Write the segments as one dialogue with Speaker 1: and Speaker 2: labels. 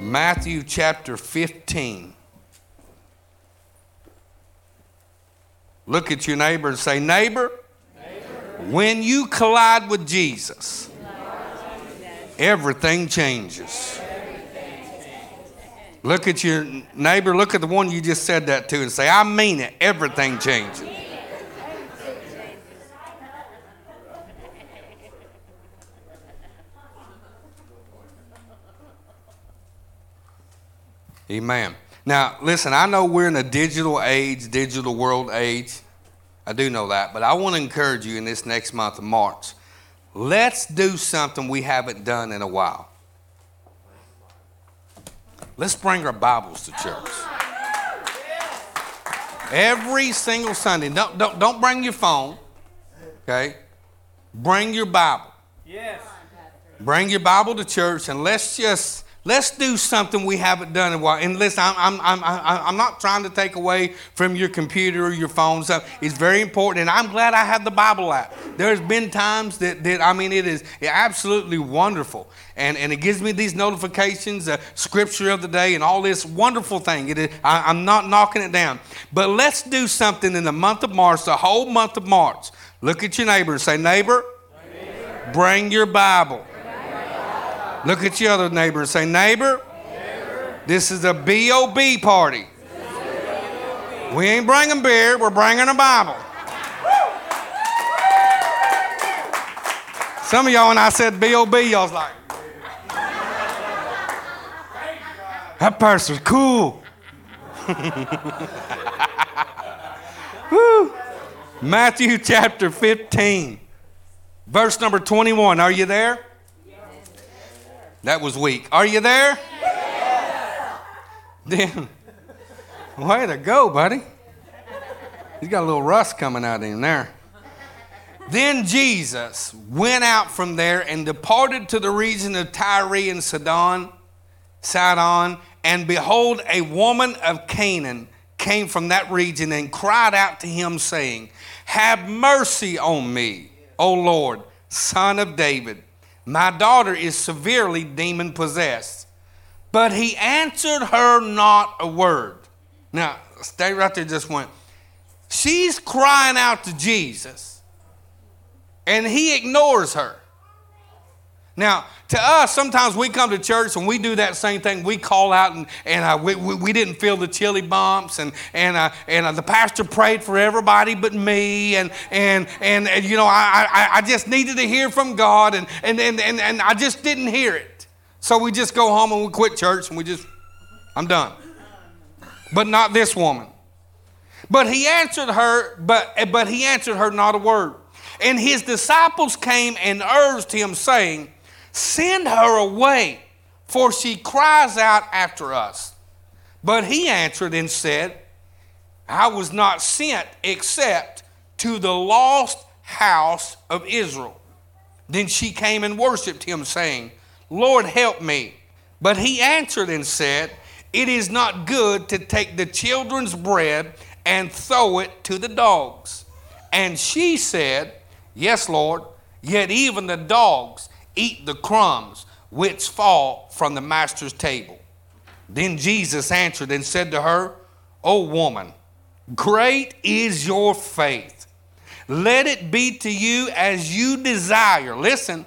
Speaker 1: Matthew chapter 15. Look at your neighbor and say, Neighbor, neighbor. when you collide with Jesus, everything changes. Look at your neighbor, look at the one you just said that to, and say, I mean it, everything changes. Amen. Now, listen, I know we're in a digital age, digital world age. I do know that, but I want to encourage you in this next month of March. Let's do something we haven't done in a while. Let's bring our Bibles to church. Every single Sunday. Don't, don't, don't bring your phone, okay? Bring your Bible. Yes. Bring your Bible to church and let's just Let's do something we haven't done in a while. And listen, I'm, I'm, I'm, I'm not trying to take away from your computer or your phone stuff. It's very important. And I'm glad I have the Bible app. There's been times that, that I mean, it is absolutely wonderful. And, and it gives me these notifications, uh, scripture of the day, and all this wonderful thing. It is, I, I'm not knocking it down. But let's do something in the month of March, the whole month of March. Look at your neighbor say, Neighbor, neighbor. bring your Bible. Look at your other neighbor and say, Neighbor, this is a B.O.B. party. We ain't bringing beer, we're bringing a Bible. Some of y'all, when I said B.O.B., y'all was like, that person's cool. Matthew chapter 15, verse number 21. Are you there? That was weak. Are you there? Yeah. Then, way to go, buddy. He's got a little rust coming out in there. Then Jesus went out from there and departed to the region of Tyre and Sidon, Sidon, and behold, a woman of Canaan came from that region and cried out to him, saying, Have mercy on me, O Lord, son of David. My daughter is severely demon possessed. But he answered her not a word. Now, stay right there just one. She's crying out to Jesus, and he ignores her. Now, to us, sometimes we come to church and we do that same thing. We call out and, and uh, we, we, we, didn't feel the chili bumps, and, and, uh, and uh, the pastor prayed for everybody but me, and, and, and, and you know, I, I, I just needed to hear from God, and, and, and, and, and I just didn't hear it. So we just go home and we quit church and we just, I'm done. But not this woman. But he answered her, but, but he answered her not a word. And his disciples came and urged him, saying, Send her away, for she cries out after us. But he answered and said, I was not sent except to the lost house of Israel. Then she came and worshiped him, saying, Lord, help me. But he answered and said, It is not good to take the children's bread and throw it to the dogs. And she said, Yes, Lord, yet even the dogs eat the crumbs which fall from the master's table. Then Jesus answered and said to her, O woman, great is your faith. Let it be to you as you desire. Listen.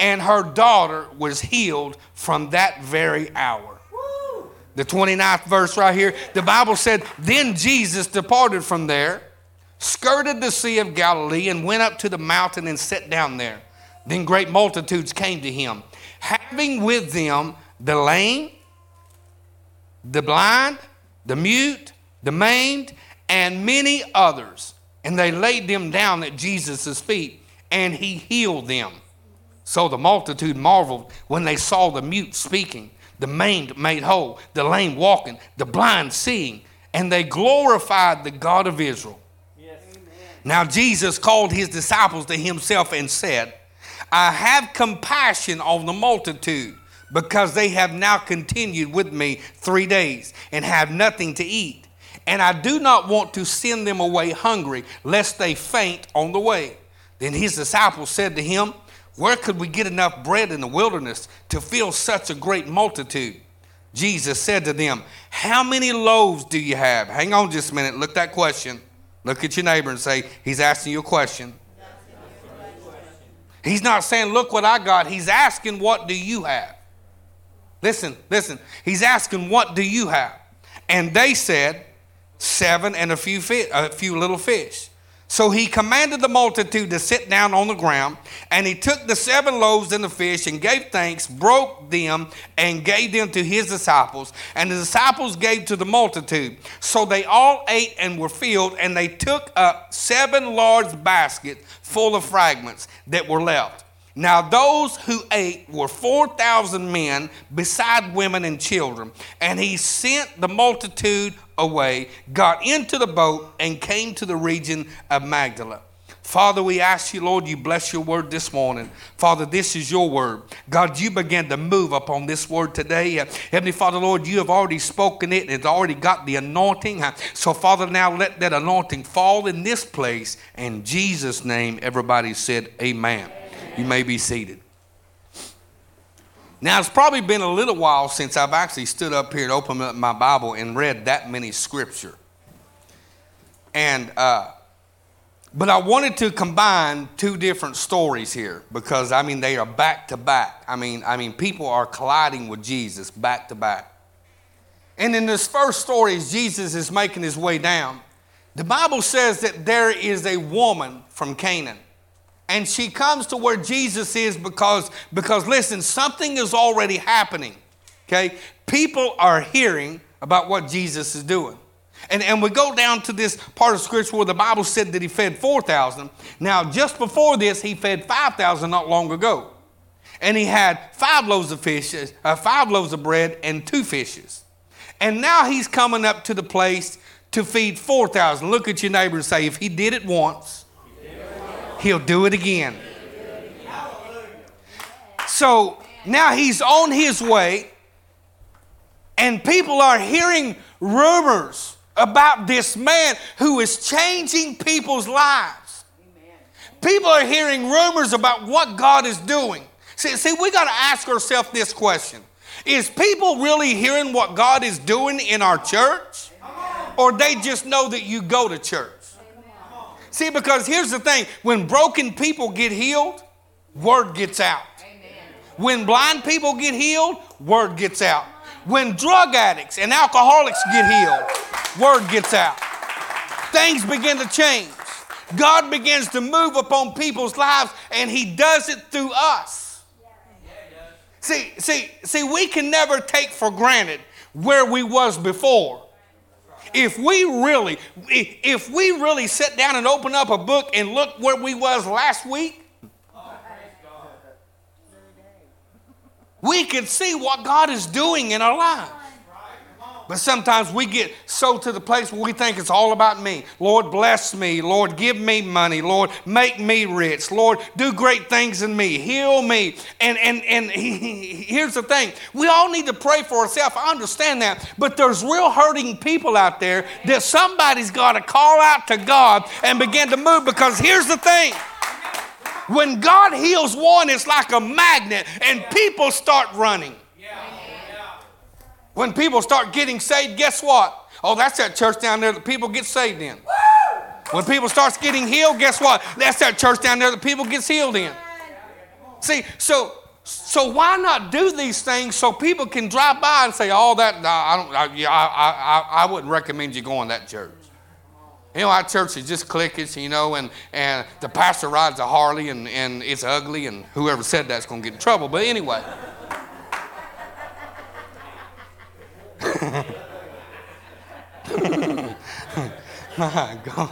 Speaker 1: And her daughter was healed from that very hour. The 29th verse right here, the Bible said, Then Jesus departed from there, skirted the Sea of Galilee, and went up to the mountain and sat down there. Then great multitudes came to him, having with them the lame, the blind, the mute, the maimed, and many others. And they laid them down at Jesus' feet, and he healed them. So the multitude marveled when they saw the mute speaking, the maimed made whole, the lame walking, the blind seeing, and they glorified the God of Israel. Yes. Now Jesus called his disciples to himself and said, I have compassion on the multitude because they have now continued with me three days and have nothing to eat. And I do not want to send them away hungry, lest they faint on the way. Then his disciples said to him, Where could we get enough bread in the wilderness to fill such a great multitude? Jesus said to them, How many loaves do you have? Hang on just a minute. Look at that question. Look at your neighbor and say, He's asking you a question. He's not saying, Look what I got. He's asking, What do you have? Listen, listen. He's asking, What do you have? And they said, Seven and a few, fish, a few little fish. So he commanded the multitude to sit down on the ground, and he took the seven loaves and the fish and gave thanks, broke them, and gave them to his disciples. And the disciples gave to the multitude. So they all ate and were filled, and they took up seven large baskets full of fragments that were left. Now, those who ate were 4,000 men, beside women and children. And he sent the multitude away, got into the boat, and came to the region of Magdala. Father, we ask you, Lord, you bless your word this morning. Father, this is your word. God, you began to move upon this word today. Uh, Heavenly Father, Lord, you have already spoken it. It's already got the anointing. So, Father, now let that anointing fall in this place. In Jesus' name, everybody said, Amen. You may be seated. Now, it's probably been a little while since I've actually stood up here and opened up my Bible and read that many scripture. And, uh, but I wanted to combine two different stories here because, I mean, they are back to back. I mean, I mean, people are colliding with Jesus back to back. And in this first story, as Jesus is making his way down, the Bible says that there is a woman from Canaan and she comes to where Jesus is because because listen, something is already happening. Okay? People are hearing about what Jesus is doing. And, and we go down to this part of scripture where the Bible said that he fed 4,000. Now, just before this, he fed 5,000 not long ago. And he had five loaves of fish, uh, five loaves of bread, and two fishes. And now he's coming up to the place to feed 4,000. Look at your neighbor and say, if he did it once, He'll do it again. So now he's on his way, and people are hearing rumors about this man who is changing people's lives. People are hearing rumors about what God is doing. See, see we got to ask ourselves this question Is people really hearing what God is doing in our church? Or they just know that you go to church? See, because here's the thing when broken people get healed, word gets out. Amen. When blind people get healed, word gets out. When drug addicts and alcoholics get healed, word gets out. Things begin to change. God begins to move upon people's lives, and He does it through us. See, see, see, we can never take for granted where we was before. If we really, if we really sit down and open up a book and look where we was last week, we can see what God is doing in our lives. But sometimes we get so to the place where we think it's all about me. Lord, bless me. Lord, give me money. Lord, make me rich. Lord, do great things in me. Heal me. And, and, and here's the thing we all need to pray for ourselves. I understand that. But there's real hurting people out there that somebody's got to call out to God and begin to move because here's the thing. When God heals one, it's like a magnet, and people start running. When people start getting saved, guess what? Oh, that's that church down there that people get saved in. When people start getting healed, guess what? That's that church down there that people gets healed in. See, so so why not do these things so people can drive by and say, "Oh, that I don't, I, I, I, I wouldn't recommend you going to that church." You know, our church is just cliquish, you know, and, and the pastor rides a Harley and, and it's ugly, and whoever said that's going to get in trouble. But anyway. My God.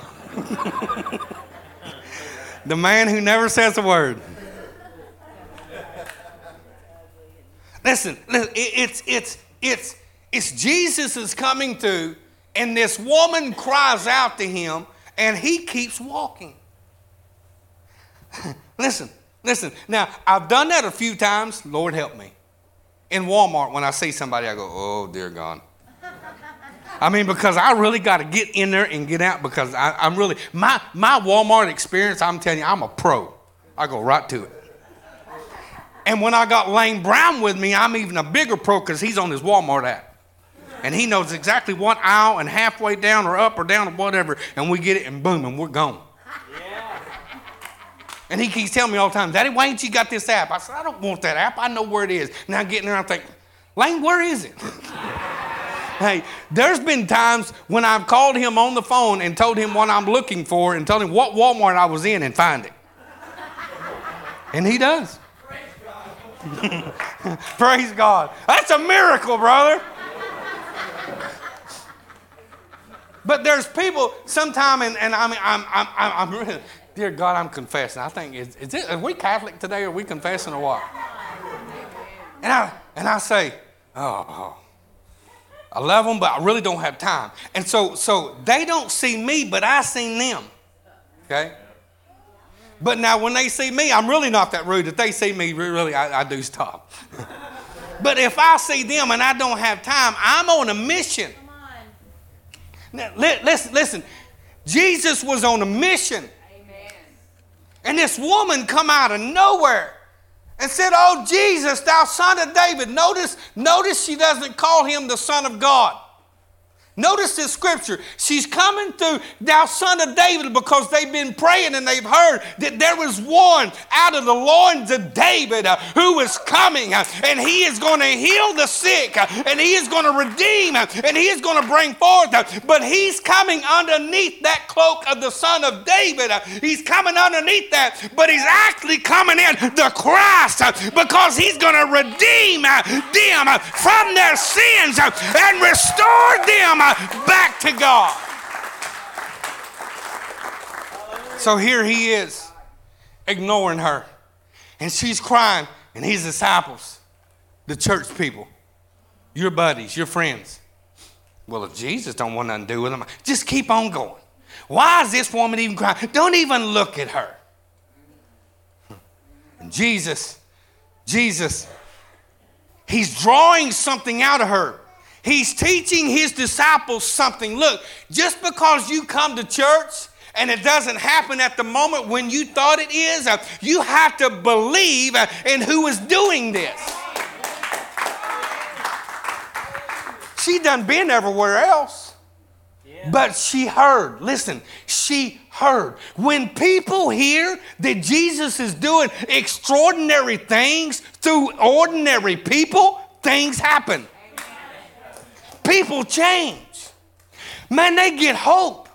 Speaker 1: the man who never says a word. Listen, listen it's, it's, it's, it's Jesus is coming through, and this woman cries out to him, and he keeps walking. listen, listen. Now, I've done that a few times. Lord help me in Walmart, when I see somebody, I go, oh, dear God. I mean, because I really got to get in there and get out because I, am really, my, my Walmart experience, I'm telling you, I'm a pro. I go right to it. And when I got Lane Brown with me, I'm even a bigger pro because he's on his Walmart app. And he knows exactly what aisle and halfway down or up or down or whatever. And we get it and boom, and we're gone. And he keeps telling me all the time, Daddy, why ain't you got this app? I said, I don't want that app. I know where it is. Now I'm getting there, I'm thinking, Lane, where is it? hey, there's been times when I've called him on the phone and told him what I'm looking for and told him what Walmart I was in and find it. And he does. Praise God. Praise God. That's a miracle, brother. But there's people sometime, and, and I mean, I'm, I'm, I'm, I'm really, dear God, I'm confessing. I think, is, is it, are we Catholic today? Or are we confessing or what? And I, and I say, oh, I love them, but I really don't have time. And so, so they don't see me, but I see them. Okay? But now when they see me, I'm really not that rude. If they see me, really, I, I do stop. but if I see them and I don't have time, I'm on a mission. Now, li- listen, listen. Jesus was on a mission. And this woman come out of nowhere and said, Oh, Jesus, thou son of David. Notice, notice she doesn't call him the son of God. Notice this scripture. She's coming through, thou son of David, because they've been praying and they've heard that there was one out of the loins of David uh, who was coming, uh, and he is going to heal the sick, uh, and he is going to redeem, uh, and he is going to bring forth. Uh, but he's coming underneath that cloak of the son of David. Uh, he's coming underneath that, but he's actually coming in the Christ because he's going to redeem them from their sins and restore them back to God. So here he is, ignoring her. And she's crying, and his disciples, the church people, your buddies, your friends. Well, if Jesus don't want nothing to do with them, just keep on going. Why is this woman even crying? Don't even look at her. And Jesus, Jesus, he's drawing something out of her. He's teaching his disciples something. Look, just because you come to church and it doesn't happen at the moment when you thought it is, uh, you have to believe uh, in who is doing this. She done been everywhere else. But she heard. Listen, she heard. When people hear that Jesus is doing extraordinary things through ordinary people, things happen people change. Man, they get hope.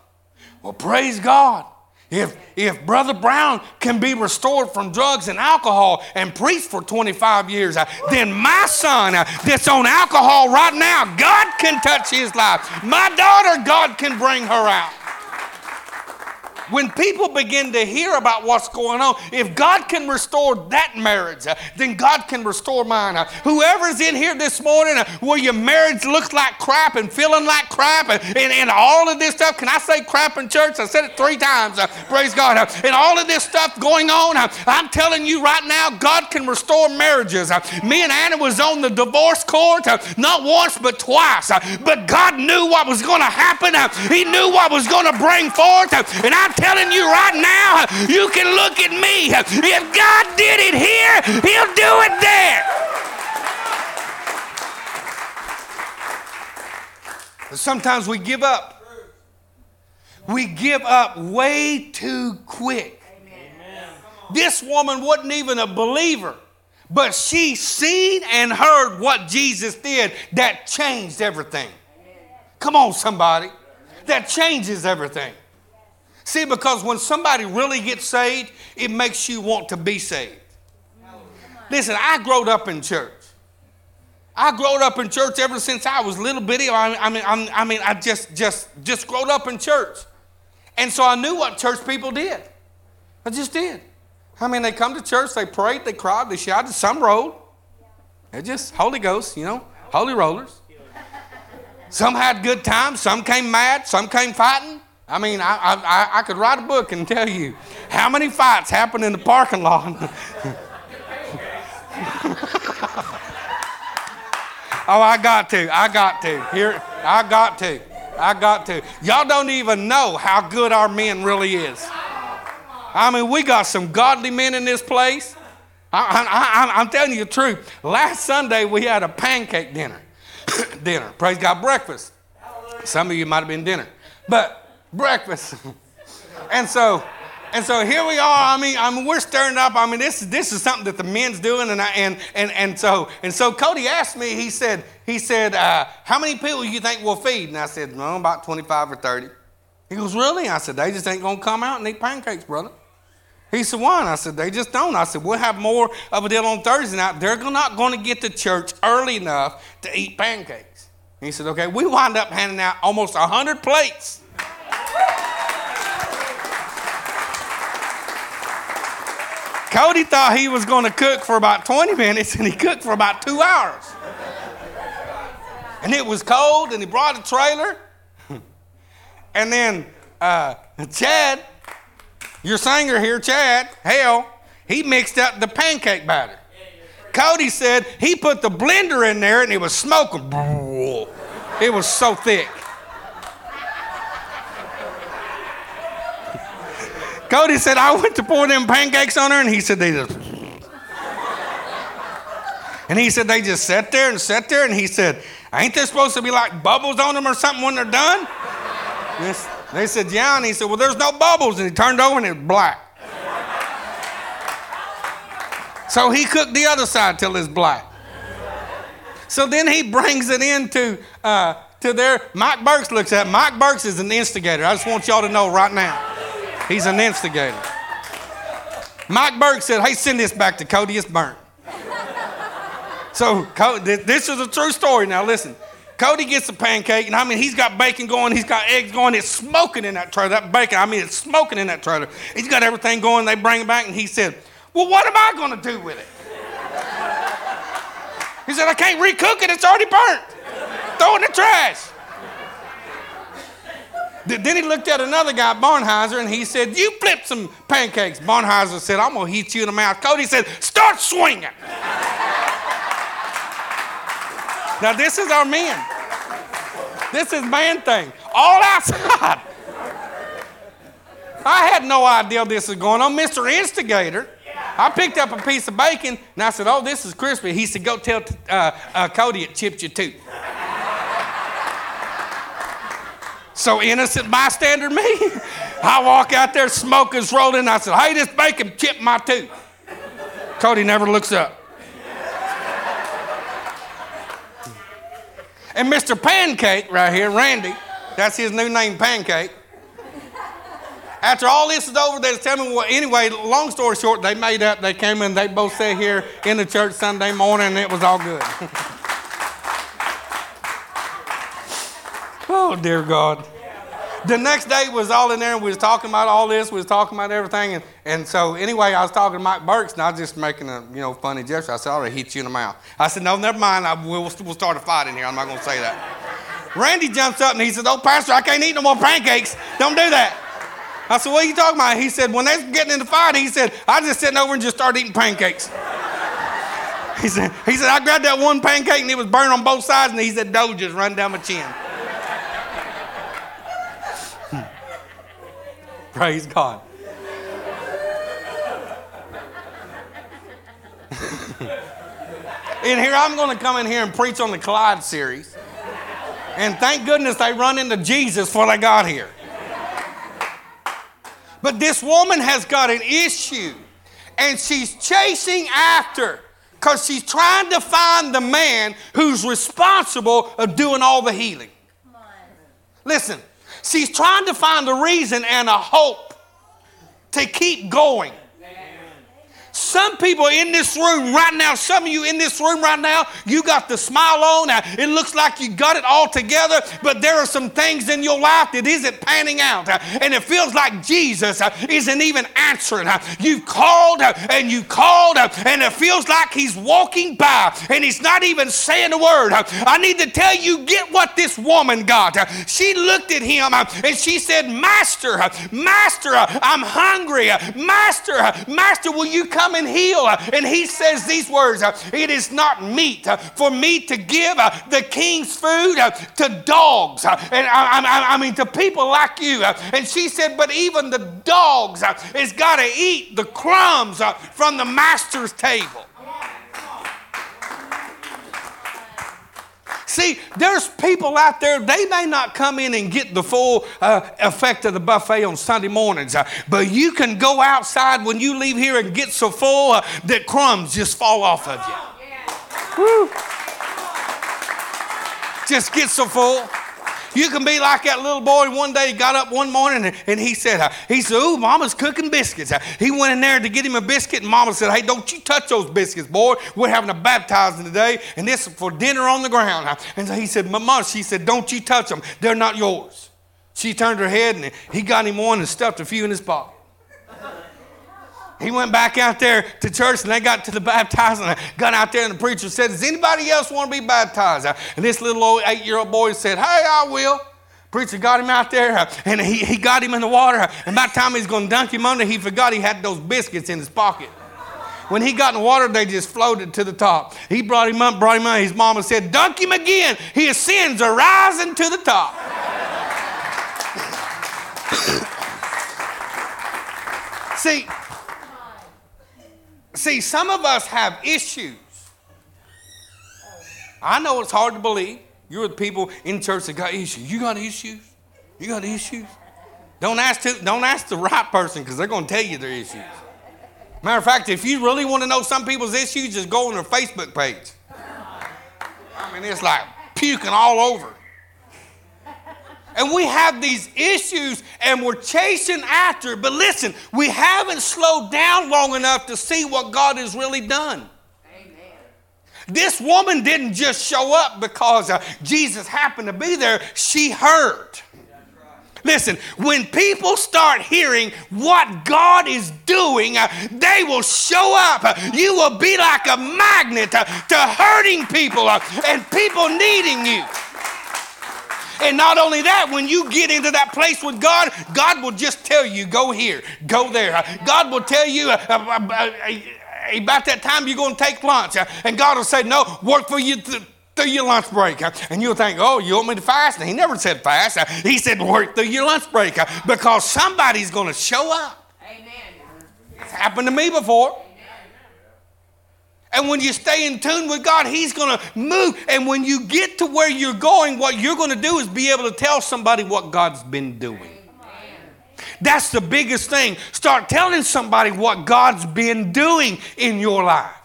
Speaker 1: Well, praise God. If, if Brother Brown can be restored from drugs and alcohol and preach for 25 years, uh, then my son uh, that's on alcohol right now, God can touch his life. My daughter, God can bring her out when people begin to hear about what's going on, if God can restore that marriage, uh, then God can restore mine. Uh, whoever's in here this morning uh, where your marriage looks like crap and feeling like crap and, and, and, all of this stuff, can I say crap in church? I said it three times, uh, praise God. Uh, and all of this stuff going on, uh, I'm telling you right now, God can restore marriages. me and Anna was on the divorce court not once but twice, but God knew what was going to happen. he knew what was going to bring forth, and I telling you right now, you can look at me. If God did it here, He'll do it there. Sometimes we give up. We give up way too quick. Amen. This woman wasn't even a believer, but she seen and heard what Jesus did that changed everything. Come on, somebody. That changes everything. See, because when somebody really gets saved, it makes you want to be saved. Listen, I growed up in church. I growed up in church ever since I was little bitty. I mean, I mean, I just, just, just growed up in church, and so I knew what church people did. I just did. I mean, they come to church, they prayed, they cried, they shouted, some rolled. They're just Holy Ghost, you know, holy rollers. Some had good times, some came mad, some came fighting. I mean, I, I, I could write a book and tell you how many fights happen in the parking lot. oh, I got to. I got to. Here, I got to. I got to. Y'all don't even know how good our men really is. I mean, we got some godly men in this place. I, am telling you the truth. Last Sunday we had a pancake dinner. dinner. Praise God, breakfast. Some of you might have been dinner, but breakfast. and so, and so here we are. I mean, I mean, we're stirring up. I mean, this this is something that the men's doing, and I, and and and so and so Cody asked me. He said he said, uh, "How many people you think we'll feed?" And I said, "No, about twenty five or 30. He goes, "Really?" I said, "They just ain't gonna come out and eat pancakes, brother." He said, "Why?" And I said, "They just don't." I said, "We'll have more of a deal on Thursday night. They're not going to get to church early enough to eat pancakes." He said, "Okay." We wind up handing out almost hundred plates. Cody thought he was going to cook for about 20 minutes, and he cooked for about two hours. And it was cold, and he brought a trailer. and then uh, Chad your singer here, Chad, hell, he mixed up the pancake batter. Cody said he put the blender in there and it was smoking. It was so thick. Cody said, I went to pour them pancakes on her, and he said, they just. And he said, they just sat there and sat there, and he said, ain't there supposed to be like bubbles on them or something when they're done? They said, Yeah. And he said, Well, there's no bubbles. And he turned over and it was black. so he cooked the other side till it's black. So then he brings it into uh, to there. Mike Burks looks at it. Mike Burks is an instigator. I just want y'all to know right now. He's an instigator. Mike Burke said, Hey, send this back to Cody. It's burnt. So this is a true story. Now listen. Cody gets a pancake, and I mean, he's got bacon going, he's got eggs going, it's smoking in that trailer. That bacon, I mean, it's smoking in that trailer. He's got everything going, they bring it back, and he said, Well, what am I going to do with it? He said, I can't recook it, it's already burnt. Throw it in the trash. Then he looked at another guy, Barnheiser, and he said, You flip some pancakes. Barnheiser said, I'm going to hit you in the mouth. Cody said, Start swinging. Now, this is our men. This is man thing. All outside. I had no idea this was going on. Mr. Instigator, I picked up a piece of bacon and I said, Oh, this is crispy. He said, Go tell uh, uh, Cody it chipped your tooth. So innocent bystander me. I walk out there, smoke is rolling. I said, Hey, this bacon chipped my tooth. Cody never looks up. And Mr. Pancake right here, Randy, that's his new name, Pancake. After all this is over, they tell me, well, anyway, long story short, they made up, they came in, they both sat here in the church Sunday morning, and it was all good. oh, dear God the next day was all in there and we was talking about all this, we was talking about everything. And, and so anyway, I was talking to Mike Burks and I was just making a you know funny gesture. I said, I'll hit you in the mouth. I said, no, never mind. I, we'll, we'll start a fight in here. I'm not going to say that. Randy jumps up and he says, oh, Pastor, I can't eat no more pancakes. Don't do that. I said, what are you talking about? He said, when they was getting in the fight, he said, I just sitting over and just started eating pancakes. He said, he said, I grabbed that one pancake and it was burning on both sides, and he said, dough just run down my chin. Praise God. and here I'm going to come in here and preach on the Collide series. And thank goodness they run into Jesus before they got here. But this woman has got an issue and she's chasing after because she's trying to find the man who's responsible of doing all the healing. Listen, She's trying to find a reason and a hope to keep going. Some people in this room right now, some of you in this room right now, you got the smile on. It looks like you got it all together, but there are some things in your life that isn't panning out. Uh, and it feels like Jesus uh, isn't even answering. Uh, you've called and you called, and it feels like He's walking by and He's not even saying a word. I need to tell you, get what this woman got. She looked at him and she said, Master, Master, I'm hungry. Master, Master, will you come? Come and heal. And he says these words It is not meet for me to give the king's food to dogs. And I, I, I mean, to people like you. And she said, But even the dogs has got to eat the crumbs from the master's table. See, there's people out there, they may not come in and get the full uh, effect of the buffet on Sunday mornings, uh, but you can go outside when you leave here and get so full uh, that crumbs just fall off of you. Woo. Just get so full. You can be like that little boy. One day got up one morning and, and he said, uh, he said, ooh, mama's cooking biscuits. Uh, he went in there to get him a biscuit and mama said, hey, don't you touch those biscuits, boy. We're having a baptizing today and this is for dinner on the ground. Uh, and so he said, mama, she said, don't you touch them. They're not yours. She turned her head and he got him one and stuffed a few in his pocket. He went back out there to church and they got to the baptizing. I got out there and the preacher said, Does anybody else want to be baptized? And this little old eight year old boy said, Hey, I will. Preacher got him out there uh, and he, he got him in the water. And by the time he's going to dunk him under, he forgot he had those biscuits in his pocket. When he got in the water, they just floated to the top. He brought him up, brought him up. His mama said, Dunk him again. His sins are rising to the top. See, See, some of us have issues. I know it's hard to believe. You're the people in church that got issues. You got issues? You got issues? Don't ask, to, don't ask the right person because they're going to tell you their issues. Matter of fact, if you really want to know some people's issues, just go on their Facebook page. I mean, it's like puking all over. And we have these issues and we're chasing after it. But listen, we haven't slowed down long enough to see what God has really done. Amen. This woman didn't just show up because uh, Jesus happened to be there, she heard. Listen, when people start hearing what God is doing, uh, they will show up. Uh, you will be like a magnet uh, to hurting people uh, and people needing you. And not only that, when you get into that place with God, God will just tell you, go here, go there. God will tell you, uh, uh, uh, about that time you're going to take lunch. And God will say, no, work for you. Th- through your lunch break. And you'll think, oh, you want me to fast? And he never said fast. He said work through your lunch break because somebody's going to show up. Amen. It's happened to me before. And when you stay in tune with God, He's going to move. And when you get to where you're going, what you're going to do is be able to tell somebody what God's been doing. That's the biggest thing. Start telling somebody what God's been doing in your life.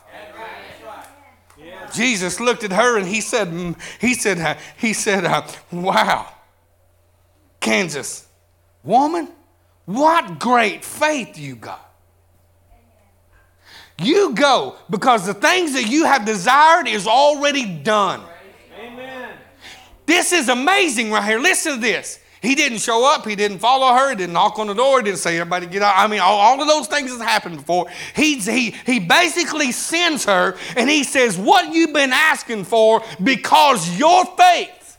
Speaker 1: Jesus looked at her and he said, mm, he said, uh, he said, uh, wow, Kansas, woman, what great faith you got. You go because the things that you have desired is already done. Amen. This is amazing right here. Listen to this. He didn't show up. He didn't follow her. He didn't knock on the door. He didn't say, everybody get out. I mean, all, all of those things has happened before. He, he, he basically sends her and he says, What you've been asking for because your faith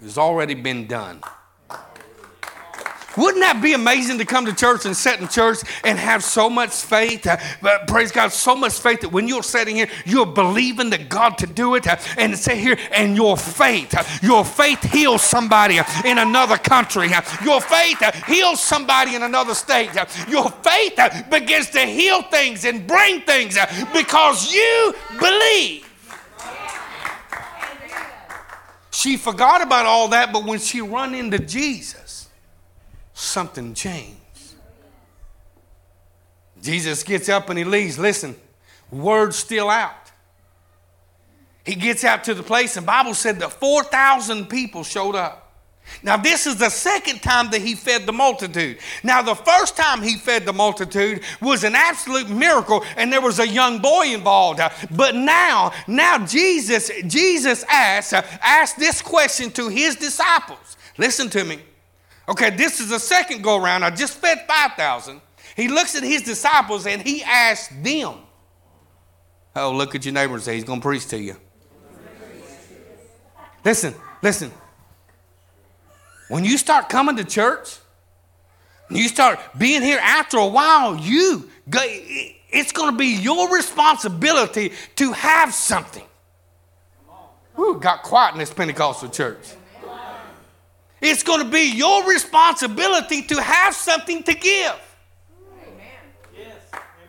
Speaker 1: has already been done. Wouldn't that be amazing to come to church and sit in church and have so much faith? Uh, praise God, so much faith that when you're sitting here, you're believing that God to do it. Uh, and sit here, and your faith, uh, your faith heals somebody uh, in another country. Uh, your faith uh, heals somebody in another state. Your faith begins to heal things and bring things because you believe. She forgot about all that, but when she run into Jesus, something changed. Jesus gets up and he leaves. Listen, word's still out. He gets out to the place, and Bible said that 4,000 people showed up. Now, this is the second time that he fed the multitude. Now, the first time he fed the multitude was an absolute miracle, and there was a young boy involved. But now, now Jesus, Jesus asked, asked this question to his disciples. Listen to me. Okay, this is the second go around. I just fed 5,000. He looks at his disciples and he asks them. Oh, look at your neighbor and say, He's going to preach to you. Listen, listen. When you start coming to church, You start being here after a while, you it's going to be your responsibility to have something. Ooh, got quiet in this Pentecostal church. It's going to be your responsibility to have something to give.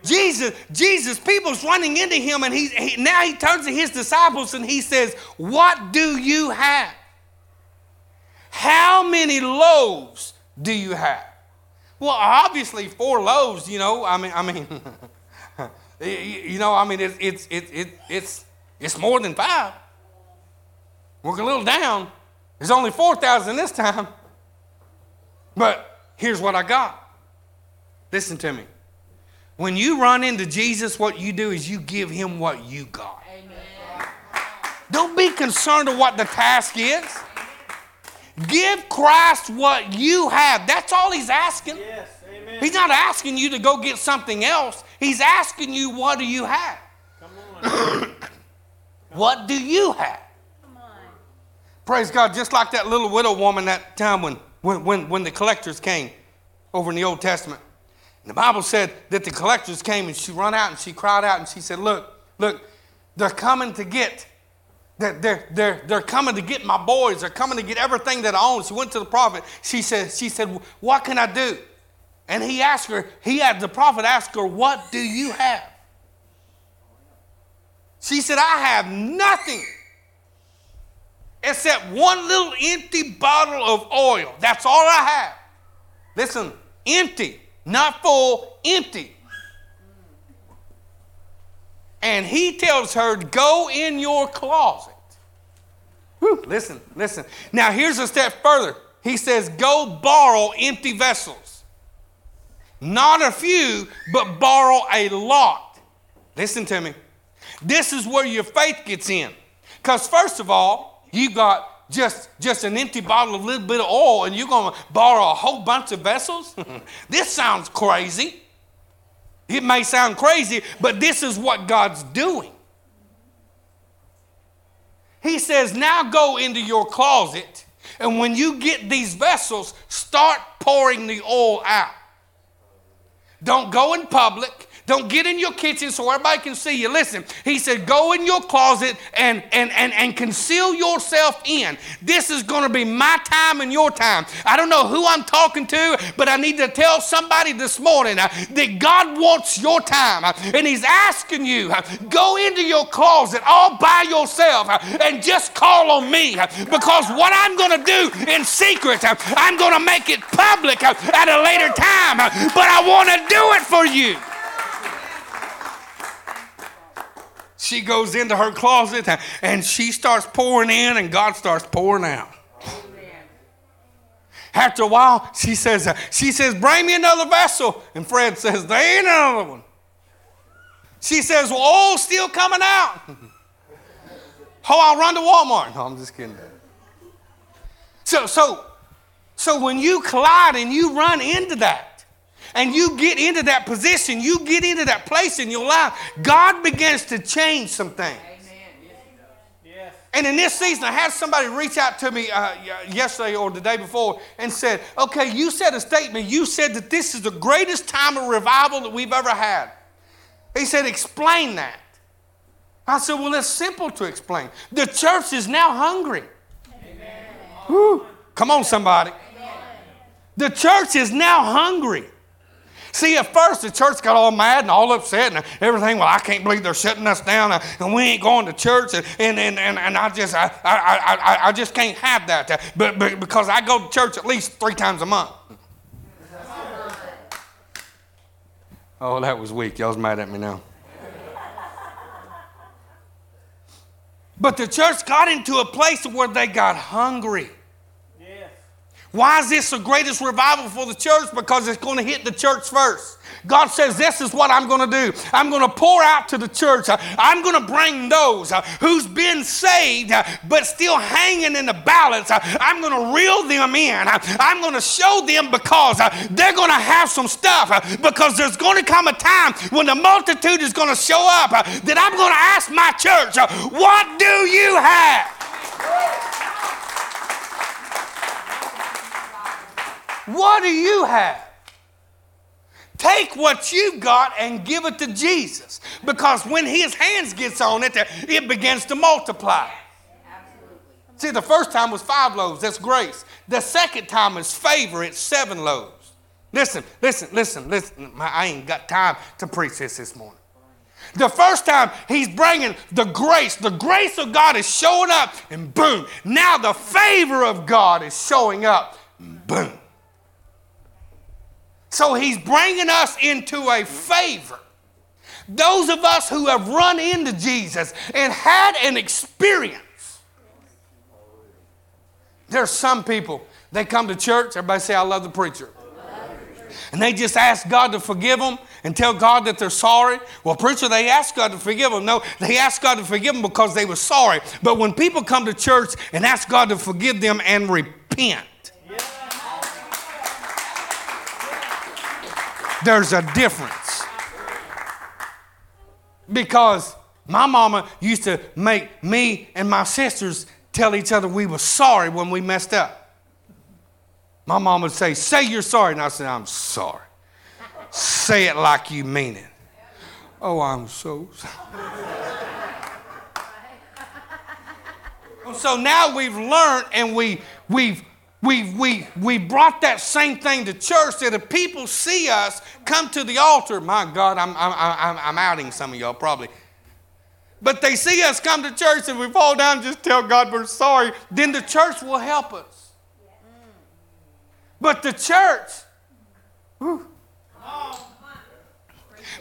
Speaker 1: Jesus, Jesus, people's running into him, and he's, he, now he turns to his disciples and he says, What do you have? How many loaves do you have? Well, obviously, four loaves, you know, I mean, I mean, you know, I mean, it's, it's, it's, it's, it's more than five. We're a little down. There's only 4,000 this time. But here's what I got. Listen to me. When you run into Jesus, what you do is you give him what you got. Amen. Don't be concerned of what the task is. Give Christ what you have. That's all he's asking. Yes, amen. He's not asking you to go get something else. He's asking you, what do you have? Come on. what do you have? Praise God. Just like that little widow woman that time when, when, when, when the collectors came over in the Old Testament. And the Bible said that the collectors came and she run out and she cried out and she said, Look, look, they're coming to get they're, they're, they're, they're coming to get my boys. They're coming to get everything that I own. She went to the prophet. She said, she said, What can I do? And he asked her, he had the prophet ask her, What do you have? She said, I have nothing except one little empty bottle of oil. That's all I have. Listen, empty, not full, empty. And he tells her, Go in your closet. Whew, listen, listen. Now, here's a step further. He says, Go borrow empty vessels. Not a few, but borrow a lot. Listen to me. This is where your faith gets in. Because, first of all, you got just, just an empty bottle of a little bit of oil and you're going to borrow a whole bunch of vessels? this sounds crazy. It may sound crazy, but this is what God's doing. He says, Now go into your closet, and when you get these vessels, start pouring the oil out. Don't go in public. Don't get in your kitchen so everybody can see you. Listen, he said, go in your closet and, and, and, and conceal yourself in. This is going to be my time and your time. I don't know who I'm talking to, but I need to tell somebody this morning uh, that God wants your time. Uh, and he's asking you, uh, go into your closet all by yourself uh, and just call on me. Uh, because what I'm going to do in secret, uh, I'm going to make it public at a later time. But I want to do it for you. She goes into her closet and she starts pouring in and God starts pouring out. After a while, she says, she says, bring me another vessel. And Fred says, there ain't another one. She says, well, oil's still coming out. oh, I'll run to Walmart. No, I'm just kidding. So, so, so when you collide and you run into that, and you get into that position, you get into that place in your life, God begins to change some things. And in this season, I had somebody reach out to me uh, yesterday or the day before and said, Okay, you said a statement. You said that this is the greatest time of revival that we've ever had. He said, Explain that. I said, Well, it's simple to explain. The church is now hungry. Come on, somebody. Amen. The church is now hungry. See, at first the church got all mad and all upset and everything. Well, I can't believe they're shutting us down and we ain't going to church. And, and, and, and I just I, I, I, I just can't have that. But, but because I go to church at least three times a month. Oh, that was weak. Y'all's mad at me now. But the church got into a place where they got hungry. Why is this the greatest revival for the church? Because it's going to hit the church first. God says, This is what I'm going to do. I'm going to pour out to the church. I'm going to bring those uh, who's been saved uh, but still hanging in the balance. Uh, I'm going to reel them in. I'm going to show them because they're going to have some stuff. Because there's going to come a time when the multitude is going to show up that I'm going to ask my church, What do you have? What do you have? Take what you got and give it to Jesus. Because when his hands gets on it, it begins to multiply. See, the first time was five loaves, that's grace. The second time is favor, it's seven loaves. Listen, listen, listen, listen. I ain't got time to preach this this morning. The first time he's bringing the grace, the grace of God is showing up, and boom. Now the favor of God is showing up, boom. So he's bringing us into a favor. Those of us who have run into Jesus and had an experience. There's some people, they come to church, everybody say, I love the preacher. And they just ask God to forgive them and tell God that they're sorry. Well, preacher, they ask God to forgive them. No, they ask God to forgive them because they were sorry. But when people come to church and ask God to forgive them and repent, there's a difference. Because my mama used to make me and my sisters tell each other we were sorry when we messed up. My mom would say, Say you're sorry. And I said, I'm sorry. say it like you mean it. Oh, I'm so sorry. so now we've learned and we, we've we we we brought that same thing to church that if people see us come to the altar, my God, I'm, I'm, I'm, I'm outing some of y'all probably. But they see us come to church and we fall down and just tell God we're sorry, then the church will help us. But the church, whew,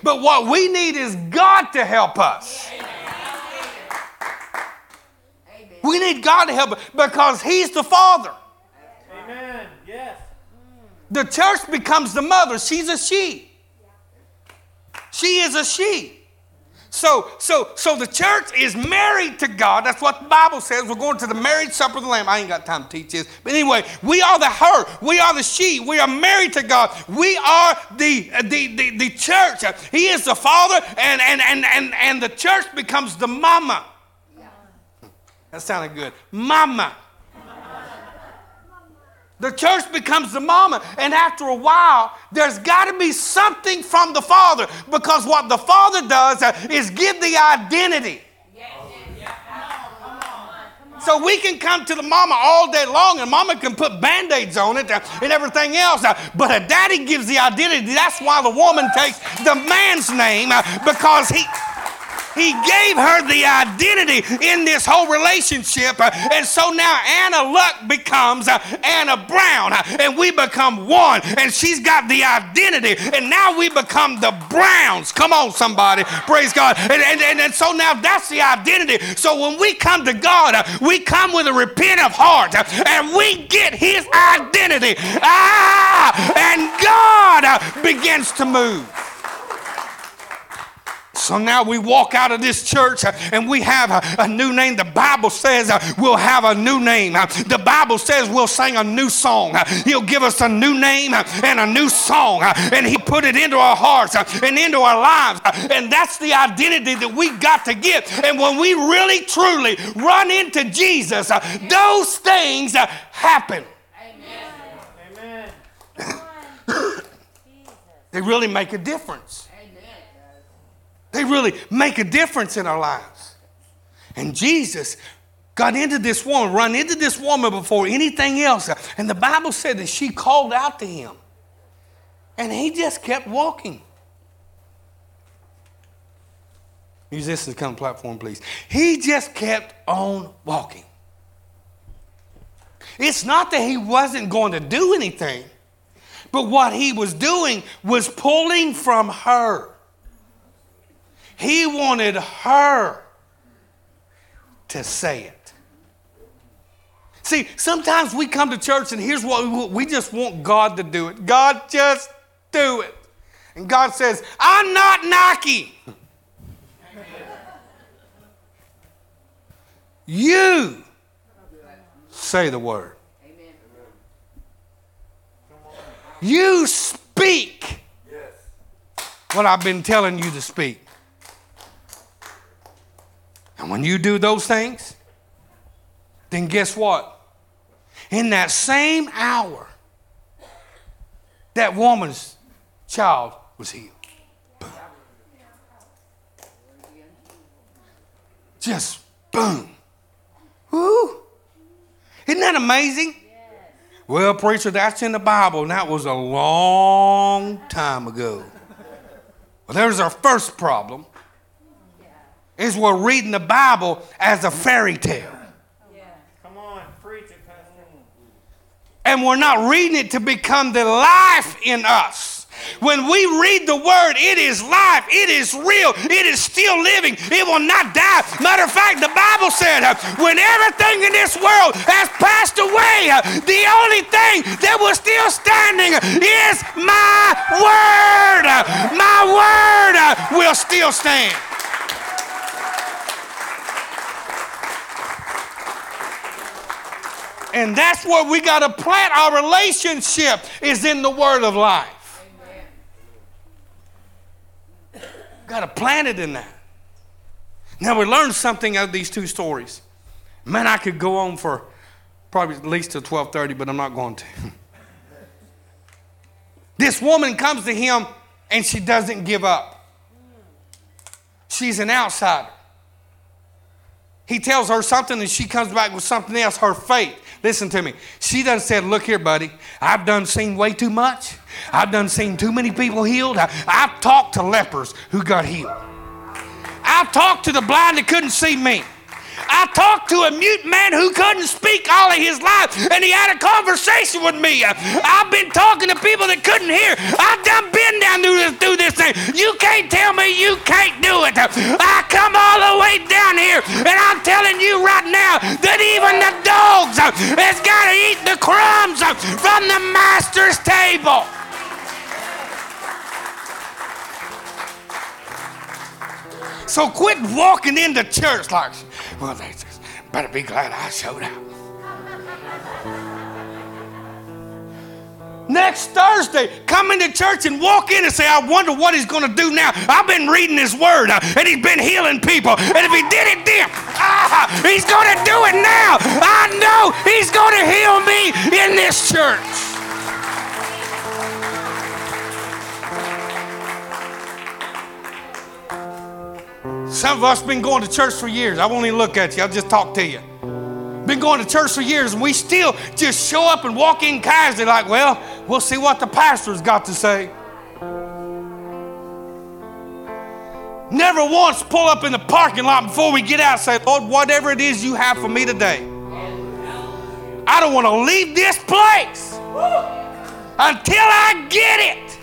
Speaker 1: but what we need is God to help us. We need God to help us because He's the Father.
Speaker 2: Amen. Yes.
Speaker 1: The church becomes the mother. She's a she. She is a she. So, so, so the church is married to God. That's what the Bible says. We're going to the marriage supper of the Lamb. I ain't got time to teach this. But anyway, we are the her. We are the she. We are married to God. We are the, uh, the, the, the church. He is the father, and, and, and, and, and the church becomes the mama. That sounded good. Mama. The church becomes the mama, and after a while, there's got to be something from the father because what the father does uh, is give the identity. So we can come to the mama all day long, and mama can put band aids on it uh, and everything else, uh, but a daddy gives the identity. That's why the woman takes the man's name because he. He gave her the identity in this whole relationship. And so now Anna Luck becomes uh, Anna Brown, uh, and we become one. And she's got the identity. And now we become the Browns. Come on, somebody. Praise God. And, and, and, and so now that's the identity. So when we come to God, uh, we come with a repentant heart and we get his identity. Ah, and God begins to move. So now we walk out of this church uh, and we have a, a new name. The Bible says uh, we'll have a new name. Uh, the Bible says we'll sing a new song. Uh, he'll give us a new name uh, and a new song. And He put it into our hearts and into our lives. And that's the identity that we got to get. And when we really, truly run into Jesus, those things happen. Amen. Amen. they really make a difference. They really make a difference in our lives. And Jesus got into this woman, run into this woman before anything else. And the Bible said that she called out to him. And he just kept walking. Musicians, come platform, please. He just kept on walking. It's not that he wasn't going to do anything, but what he was doing was pulling from her. He wanted her to say it. See, sometimes we come to church and here's what we, want. we just want God to do it. God, just do it. And God says, I'm not Nike. You say the word. You speak what I've been telling you to speak. And when you do those things, then guess what? In that same hour, that woman's child was healed. Boom. Just boom. Woo. Isn't that amazing? Well, preacher, that's in the Bible, and that was a long time ago. Well, there's our first problem. Is we're reading the Bible as a fairy tale.
Speaker 2: Come on, preach it, Pastor.
Speaker 1: And we're not reading it to become the life in us. When we read the word, it is life, it is real, it is still living, it will not die. Matter of fact, the Bible said, uh, when everything in this world has passed away, uh, the only thing that was still standing is my word. My word uh, will still stand. And that's where we got to plant our relationship is in the word of life. Got to plant it in that. Now we learned something out of these two stories. Man, I could go on for probably at least till 12:30, but I'm not going to. this woman comes to him and she doesn't give up. She's an outsider. He tells her something and she comes back with something else, her faith. Listen to me. She done said, Look here, buddy, I've done seen way too much. I've done seen too many people healed. I, have talked to lepers who got healed. I've talked to the blind that couldn't see me. I talked to a mute man who couldn't speak all of his life, and he had a conversation with me. I've been talking to people that couldn't hear. I've done been down through this, through this thing. You can't tell me you can't do it. I come all the way down here, and I'm telling you right now has got to eat the crumbs from the master's table. So quit walking into church like, well, they better be glad I showed up. Next Thursday, come into church and walk in and say, I wonder what he's going to do now. I've been reading his word uh, and he's been healing people. And if he did it then, ah, he's going to do it now. I know he's going to heal me in this church. Some of us been going to church for years. I won't even look at you. I'll just talk to you. Been going to church for years, and we still just show up and walk in casually like, well, we'll see what the pastor's got to say. Never once pull up in the parking lot before we get out say, Lord, whatever it is you have for me today, I don't want to leave this place until I get it.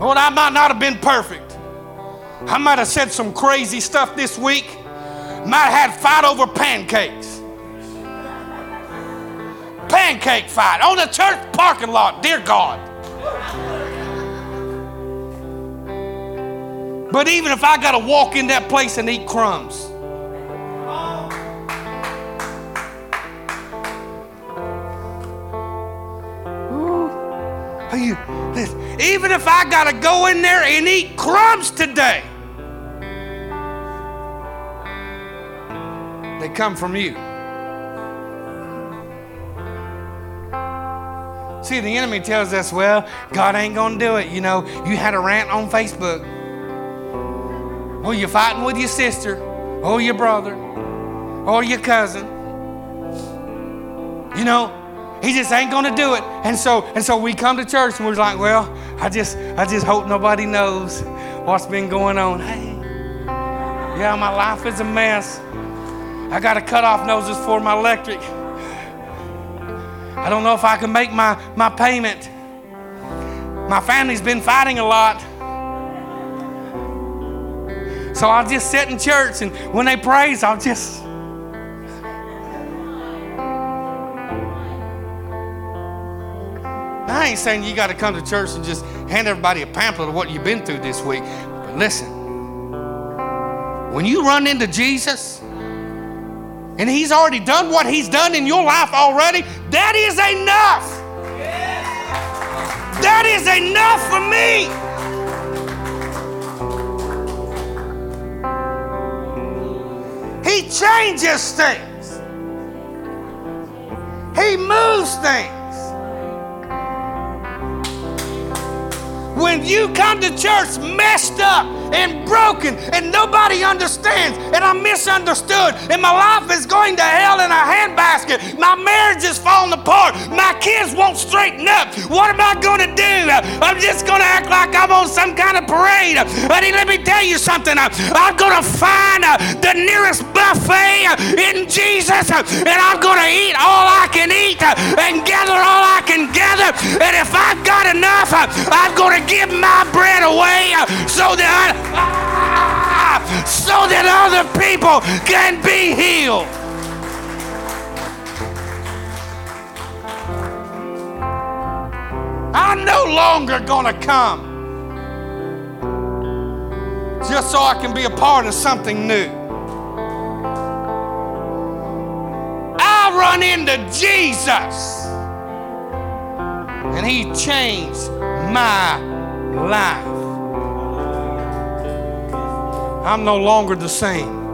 Speaker 1: Lord, I might not have been perfect. I might have said some crazy stuff this week. Might have had fight over pancakes. Pancake fight on the church parking lot, dear God. But even if I got to walk in that place and eat crumbs, Are you, even if I got to go in there and eat crumbs today, they come from you. See, the enemy tells us, well, God ain't going to do it. You know, you had a rant on Facebook. Or you're fighting with your sister, or your brother, or your cousin. You know, he just ain't gonna do it. And so, and so we come to church and we're like, well, I just, I just hope nobody knows what's been going on. Hey, yeah, my life is a mess. I got to cut off noses for my electric. I don't know if I can make my, my payment. My family's been fighting a lot. So I'll just sit in church and when they praise, I'll just I ain't saying you got to come to church and just hand everybody a pamphlet of what you've been through this week. But listen, when you run into Jesus and He's already done what He's done in your life already, that is enough. That is enough for me. He changes things. He moves things. When you come to church messed up, and broken and nobody understands and I'm misunderstood and my life is going to hell in a handbasket, my marriage is falling apart, my kids won't straighten up, what am I going to do? I'm just going to act like I'm on some kind of parade. Honey, let me tell you something. I'm going to find uh, the nearest buffet uh, in Jesus uh, and I'm going to eat all I can eat and gather all I can gather. And if I've got enough, I'm going to give my bread away so that I, so that other people can be healed. I'm no longer going to come just so I can be a part of something new. I run into Jesus and He changed my life. I'm no longer the same.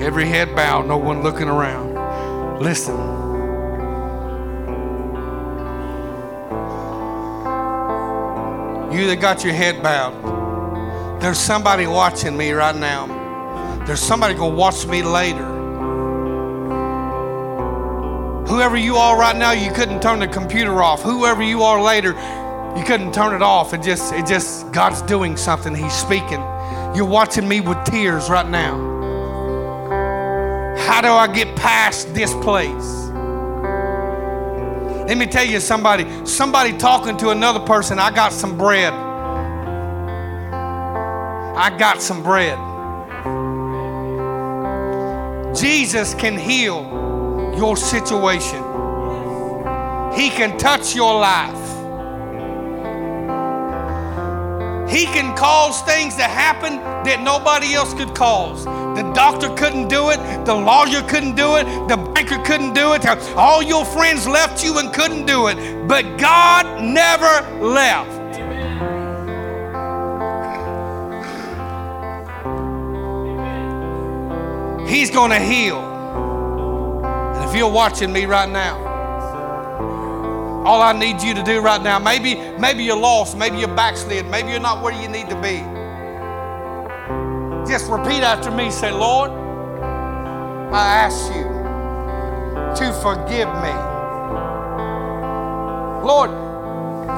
Speaker 1: Every head bowed, no one looking around. Listen. You that got your head bowed, there's somebody watching me right now. There's somebody going to watch me later. Whoever you are right now, you couldn't turn the computer off. Whoever you are later, you couldn't turn it off. It just, it just, God's doing something. He's speaking. You're watching me with tears right now. How do I get past this place? Let me tell you somebody, somebody talking to another person, I got some bread. I got some bread. Jesus can heal your situation. He can touch your life. He can cause things to happen that nobody else could cause. The doctor couldn't do it. The lawyer couldn't do it. The banker couldn't do it. All your friends left you and couldn't do it. But God never left. He's going to heal. If you're watching me right now, all I need you to do right now, maybe, maybe you're lost, maybe you're backslid, maybe you're not where you need to be. Just repeat after me. Say, Lord, I ask you to forgive me. Lord,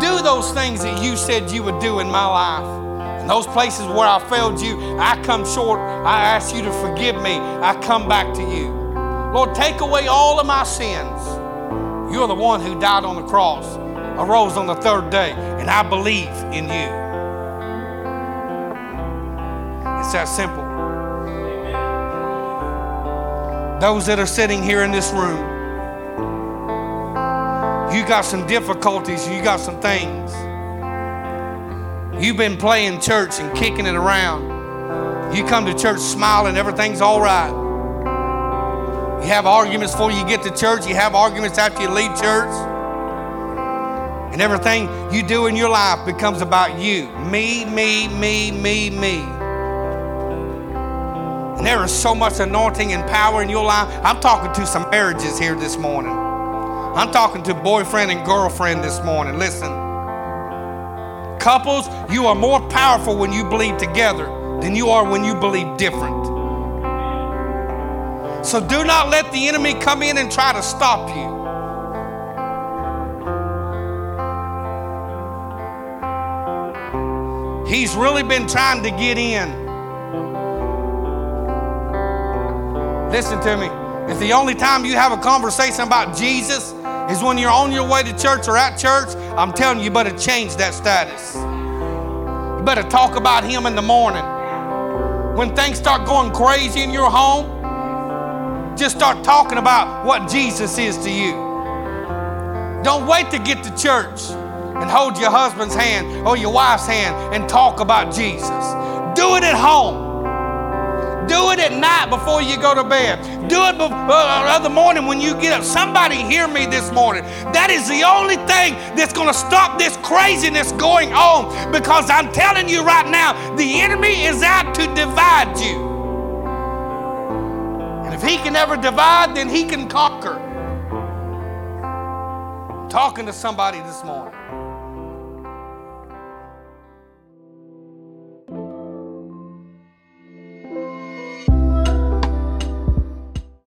Speaker 1: do those things that you said you would do in my life. And those places where I failed you, I come short. I ask you to forgive me. I come back to you. Lord, take away all of my sins. You're the one who died on the cross, arose on the third day, and I believe in you. It's that simple. Those that are sitting here in this room, you got some difficulties, you got some things. You've been playing church and kicking it around. You come to church smiling, everything's all right. You have arguments before you get to church, you have arguments after you leave church. And everything you do in your life becomes about you me, me, me, me, me. And there is so much anointing and power in your life. I'm talking to some marriages here this morning. I'm talking to boyfriend and girlfriend this morning. Listen. Couples, you are more powerful when you believe together than you are when you believe different. So do not let the enemy come in and try to stop you. He's really been trying to get in. Listen to me. If the only time you have a conversation about Jesus is when you're on your way to church or at church, I'm telling you, you better change that status. You better talk about Him in the morning. When things start going crazy in your home, just start talking about what Jesus is to you. Don't wait to get to church and hold your husband's hand or your wife's hand and talk about Jesus. Do it at home. Do it at night before you go to bed. Do it uh, the morning when you get up. Somebody hear me this morning. That is the only thing that's going to stop this craziness going on because I'm telling you right now, the enemy is out to divide you. If he can ever divide, then he can conquer. Talking to somebody this morning.